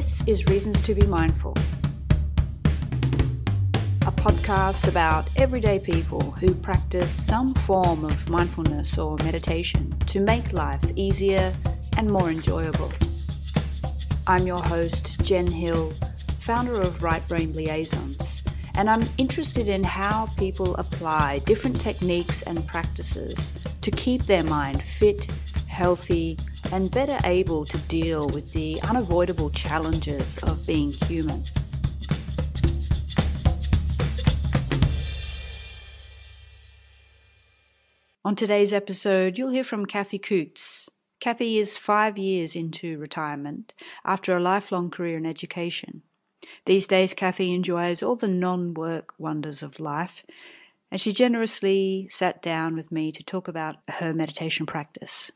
This is Reasons to Be Mindful, a podcast about everyday people who practice some form of mindfulness or meditation to make life easier and more enjoyable. I'm your host, Jen Hill, founder of Right Brain Liaisons, and I'm interested in how people apply different techniques and practices to keep their mind fit, healthy, and better able to deal with the unavoidable challenges of being human. On today's episode, you'll hear from Kathy Coots. Kathy is five years into retirement after a lifelong career in education. These days, Kathy enjoys all the non work wonders of life, and she generously sat down with me to talk about her meditation practice.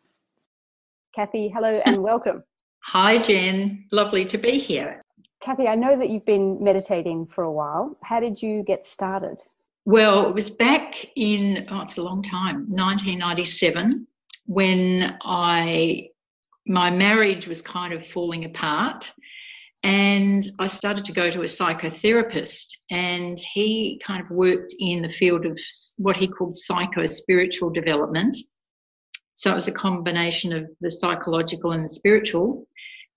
Kathy, hello and welcome. Hi, Jen. Lovely to be here. Kathy, I know that you've been meditating for a while. How did you get started? Well, it was back in, oh, it's a long time, 1997, when I, my marriage was kind of falling apart. And I started to go to a psychotherapist, and he kind of worked in the field of what he called psycho spiritual development. So it was a combination of the psychological and the spiritual.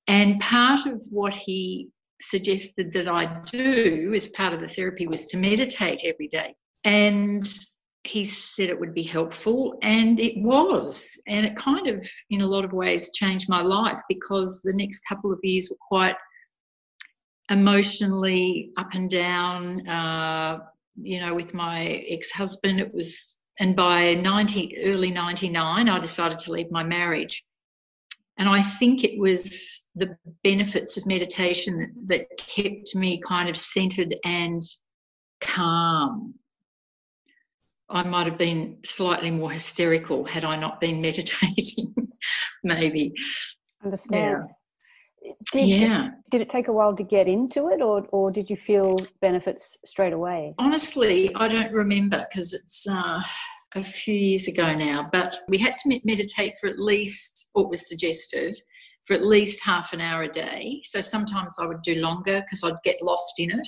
And part of what he suggested that I do as part of the therapy was to meditate every day. And he said it would be helpful, and it was. And it kind of, in a lot of ways, changed my life because the next couple of years were quite emotionally up and down. Uh, you know, with my ex husband, it was and by 90, early 99, I decided to leave my marriage. And I think it was the benefits of meditation that, that kept me kind of centered and calm. I might have been slightly more hysterical had I not been meditating, maybe. Understand. Yeah. Did, yeah. Did it take a while to get into it, or or did you feel benefits straight away? Honestly, I don't remember because it's uh, a few years ago now. But we had to meditate for at least what was suggested for at least half an hour a day. So sometimes I would do longer because I'd get lost in it.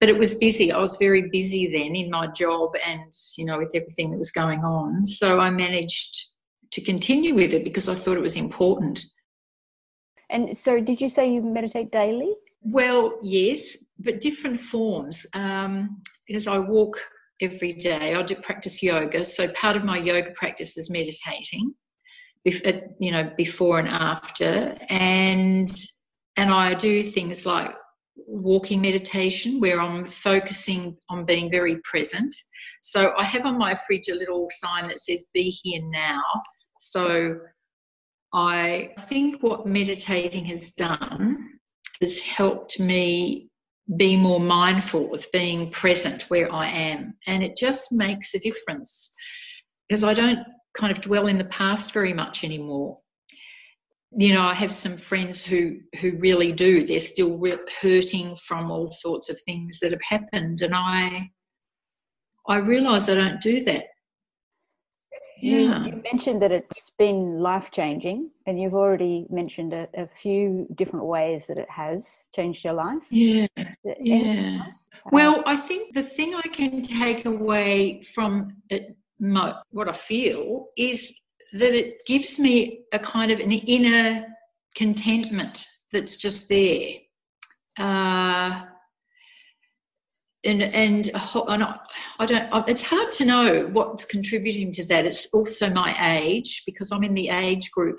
But it was busy. I was very busy then in my job and you know with everything that was going on. So I managed to continue with it because I thought it was important. And so, did you say you meditate daily? Well, yes, but different forms. Um, because I walk every day. I do practice yoga, so part of my yoga practice is meditating, you know, before and after, and and I do things like walking meditation where I'm focusing on being very present. So I have on my fridge a little sign that says "Be here now." So I think what meditating has done has helped me be more mindful of being present where I am. And it just makes a difference because I don't kind of dwell in the past very much anymore. You know, I have some friends who who really do. They're still re- hurting from all sorts of things that have happened, and I I realise I don't do that yeah. You, you, mentioned that it's been life changing, and you've already mentioned a, a, few different ways that it has changed your life. Yeah. Yeah. Well, I think the thing I can take away from it, my, what I feel is that it gives me a kind of an inner contentment that's just there. Uh, and and, and I don't. It's hard to know what's contributing to that. It's also my age because I'm in the age group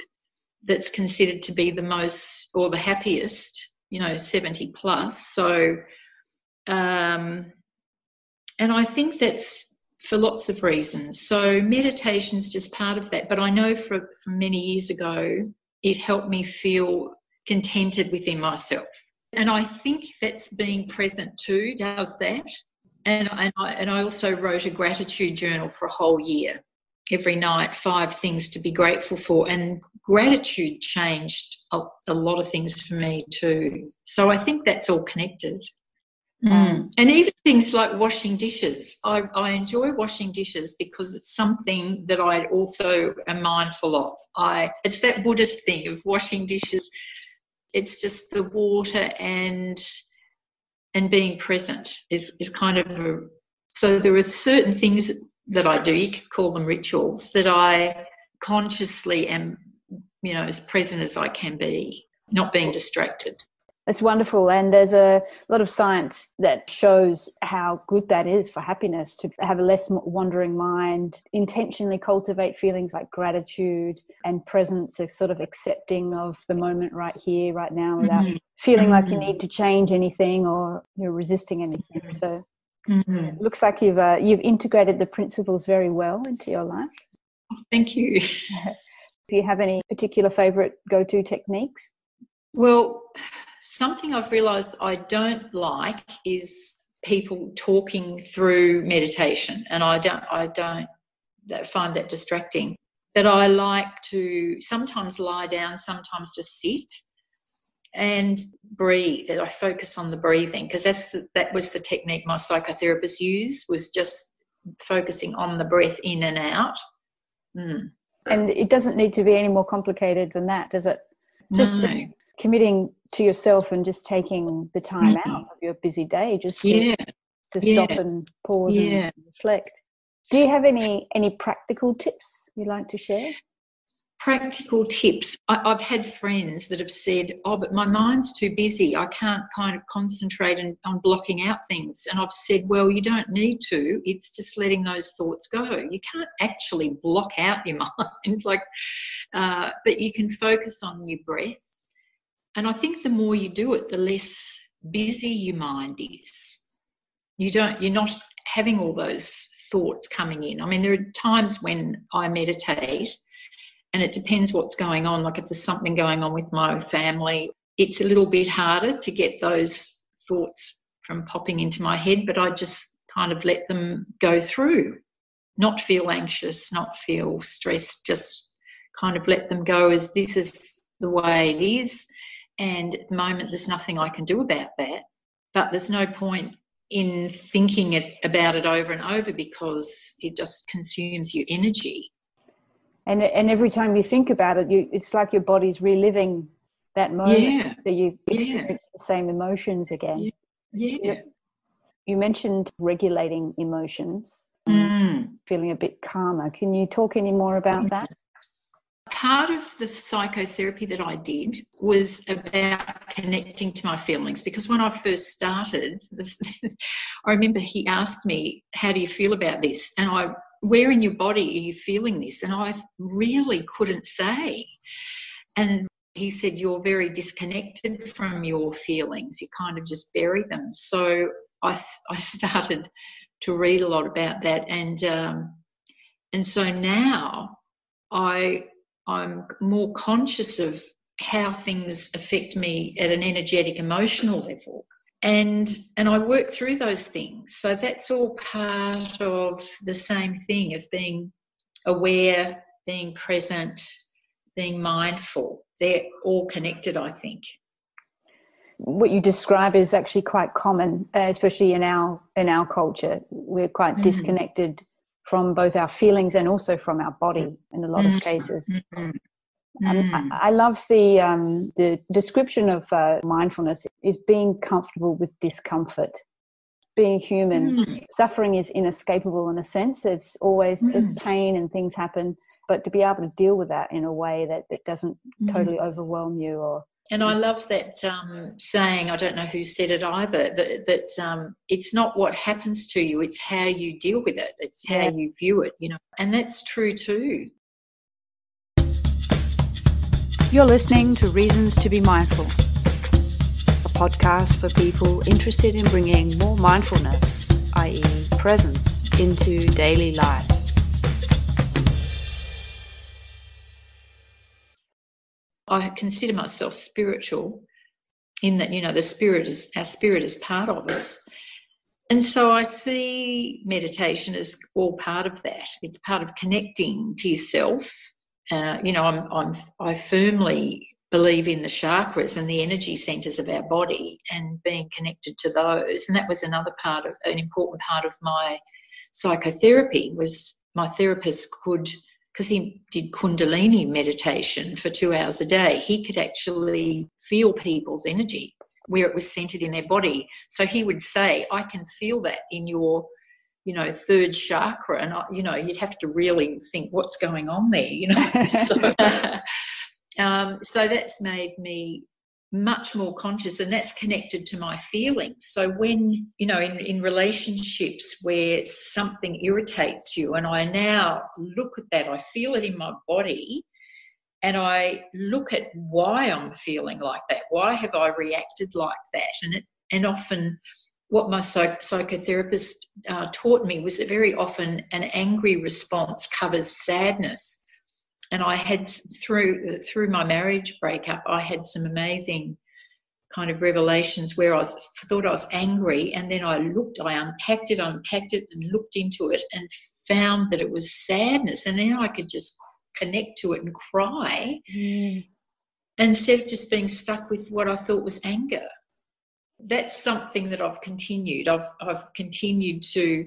that's considered to be the most or the happiest. You know, seventy plus. So, um, and I think that's for lots of reasons. So meditation is just part of that. But I know for from many years ago, it helped me feel contented within myself and I think that's being present too does that. And, and, I, and I also wrote a gratitude journal for a whole year. Every night, five things to be grateful for. And gratitude changed a, a lot of things for me too. So I think that's all connected. Mm. And even things like washing dishes. I, I, enjoy washing dishes because it's something that I also am mindful of. I it's that Buddhist thing of washing dishes it's just the water and and being present is is kind of a, so there are certain things that I do. You could call them rituals that I consciously am, you know, as present as I can be, not being distracted. It's wonderful. And there's a lot of science that shows how good that is for happiness to have a less wandering mind, intentionally cultivate feelings like gratitude and presence, a sort of accepting of the moment right here, right now, without mm-hmm. feeling like you mm-hmm. need to change anything or you're resisting anything. So mm-hmm. it looks like you've, uh, you've integrated the principles very well into your life. Oh, thank you. Do you have any particular favorite go to techniques? Well, something I've realized I don't like is people talking through meditation, and I don't, I don't find that distracting. But I like to sometimes lie down, sometimes just sit and breathe. I focus on the breathing because that's that was the technique my psychotherapist used was just focusing on the breath in and out. Mm. And it doesn't need to be any more complicated than that, does it? Just no. Committing to yourself and just taking the time mm-hmm. out of your busy day just to, yeah. to yeah. stop and pause yeah. and reflect. Do you have any any practical tips you'd like to share? Practical tips. I, have had friends that have said, "Oh, but my mind's too busy. I can't kind of concentrate and, on blocking out things." And I've said, "Well, you don't need to. It's just letting those thoughts go. You can't actually block out your mind, like, uh, but you can focus on your breath and I think the more you do it, the less busy your mind is. You don't, you're not having all those thoughts coming in. I mean, there are times when I meditate and it depends what's going on. Like if there's something going on with my family, it's a little bit harder to get those thoughts from popping into my head, but I just kind of let them go through, not feel anxious, not feel stressed, just kind of let them go as this is the way it is. And at the moment, there's nothing I can do about that. But there's no point in thinking it about it over and over because it just consumes your energy. And and every time you think about it, you it's like your body's reliving that moment yeah. that you experience yeah. the same emotions again. Yeah. yeah. You mentioned regulating emotions, mm. feeling a bit calmer. Can you talk any more about that? Part of the psychotherapy that I did was about connecting to my feelings because when I first started, I remember he asked me, How do you feel about this? And I, where in your body are you feeling this? And I really couldn't say. And he said, You're very disconnected from your feelings, you kind of just bury them. So I, I started to read a lot about that. And, um, and so now I I'm more conscious of how things affect me at an energetic emotional level. And and I work through those things. So that's all part of the same thing of being aware being present being mindful. They're all connected I think. What you describe is actually quite common especially in our in our culture. We're quite mm. disconnected from both our feelings and also from our body in a lot of mm-hmm. cases. Mm-hmm. Um, I, I, love the um, the description of uh, mindfulness is being comfortable with discomfort, being human. Mm. Suffering is inescapable in a sense. It's always mm. there's pain and things happen, but to be able to deal with that in a way that it doesn't mm. totally overwhelm you or and I love that um, saying. I don't know who said it either. That, that um, it's not what happens to you; it's how you deal with it. It's how yeah. you view it. You know, and that's true too. You're listening to Reasons to Be Mindful, a podcast for people interested in bringing more mindfulness, i.e., presence, into daily life. I consider myself spiritual in that, you know, the spirit is, our spirit is part of us. And so I see meditation as all part of that. It's part of connecting to yourself. Uh, you know, I'm, I'm, I firmly believe in the chakras and the energy centers of our body and being connected to those. And that was another part of an important part of my psychotherapy was my therapist could because he did Kundalini meditation for two hours a day, he could actually feel people's energy where it was centered in their body. So he would say, I can feel that in your, you know, third chakra. And, I, you know, you'd have to really think what's going on there, you know. so, um, so that's made me much more conscious and that's connected to my feelings. So when you know in, in relationships where something irritates you and i now look at that i feel it in my body and i look at why i'm feeling like that why have i reacted like that? And it and often what my psych- psychotherapist uh, taught me was that very often an angry response covers sadness and I had through through my marriage breakup, I had some amazing kind of revelations where I was thought I was angry, and then I looked, I unpacked it, unpacked it, and looked into it, and found that it was sadness, and now I could just connect to it and cry mm. instead of just being stuck with what I thought was anger. That's something that I've continued. I've I've continued to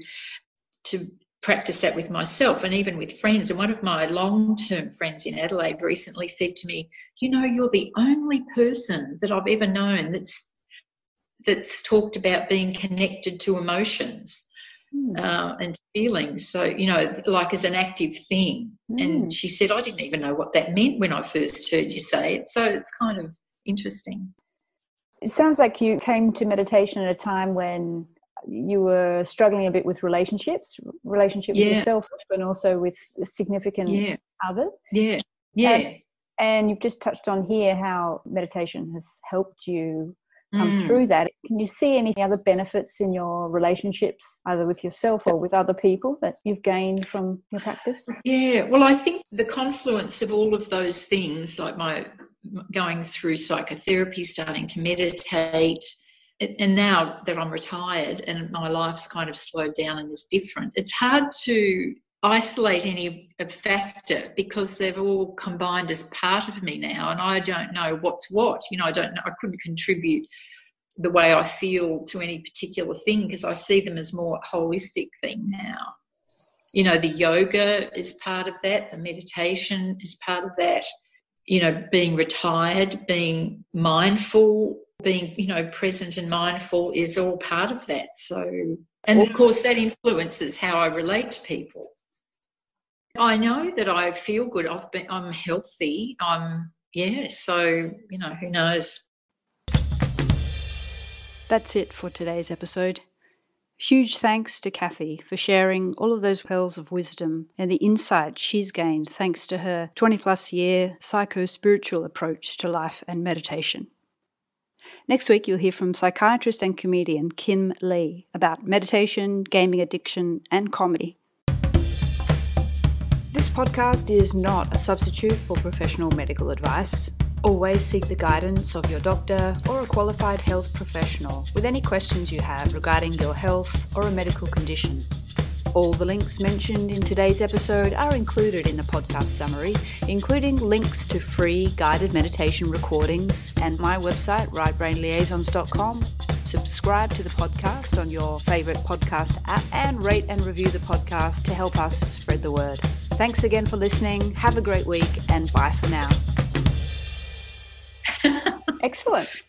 to practice that with myself and even with friends. And one of my long term friends in Adelaide recently said to me, You know, you're the only person that I've ever known that's that's talked about being connected to emotions mm. uh, and feelings. So, you know, like as an active thing. Mm. And hmm. she said, I didn't even know what that meant when I first heard you say it. So it's kind of interesting. It sounds like you came to meditation at a time when you were struggling a bit with relationships, relationship yeah. with yourself, and also with significant yeah. other. Yeah, yeah. And, and, you've just touched on here how meditation has helped you come mm. through that. Can you see any other benefits in your relationships, either with yourself or with other people, that you've gained from your practice? Yeah, well, I think the confluence of all of those things, like my going through psychotherapy, starting to meditate and now that I'm retired and my life's kind of slowed down and is different, it's hard to isolate any factor because they've all combined as part of me now and I don't know what's what. You know, I don't know, I couldn't contribute the way I feel to any particular thing because I see them as more holistic thing now. You know, the yoga is part of that, the meditation is part of that. You know, being retired, being mindful, being you know present and mindful is all part of that. So and of course that influences how i relate to people. I know that i feel good. I've been i'm healthy. I'm yeah so you know who knows? That's it for today's episode. Huge thanks to Kathy for sharing all of those pearls of wisdom and the insight she's gained thanks to her 20 plus year psycho spiritual approach to life and meditation. Next week, you'll hear from psychiatrist and comedian Kim Lee about meditation, gaming addiction, and comedy. This podcast is not a substitute for professional medical advice. Always seek the guidance of your doctor or a qualified health professional with any questions you have regarding your health or a medical condition. All the links mentioned in today's episode are included in the podcast summary, including links to free guided meditation recordings and my website, rightbrainliaisons.com. Subscribe to the podcast on your favourite podcast app and rate and review the podcast to help us spread the word. Thanks again for listening. Have a great week and bye for now. Excellent.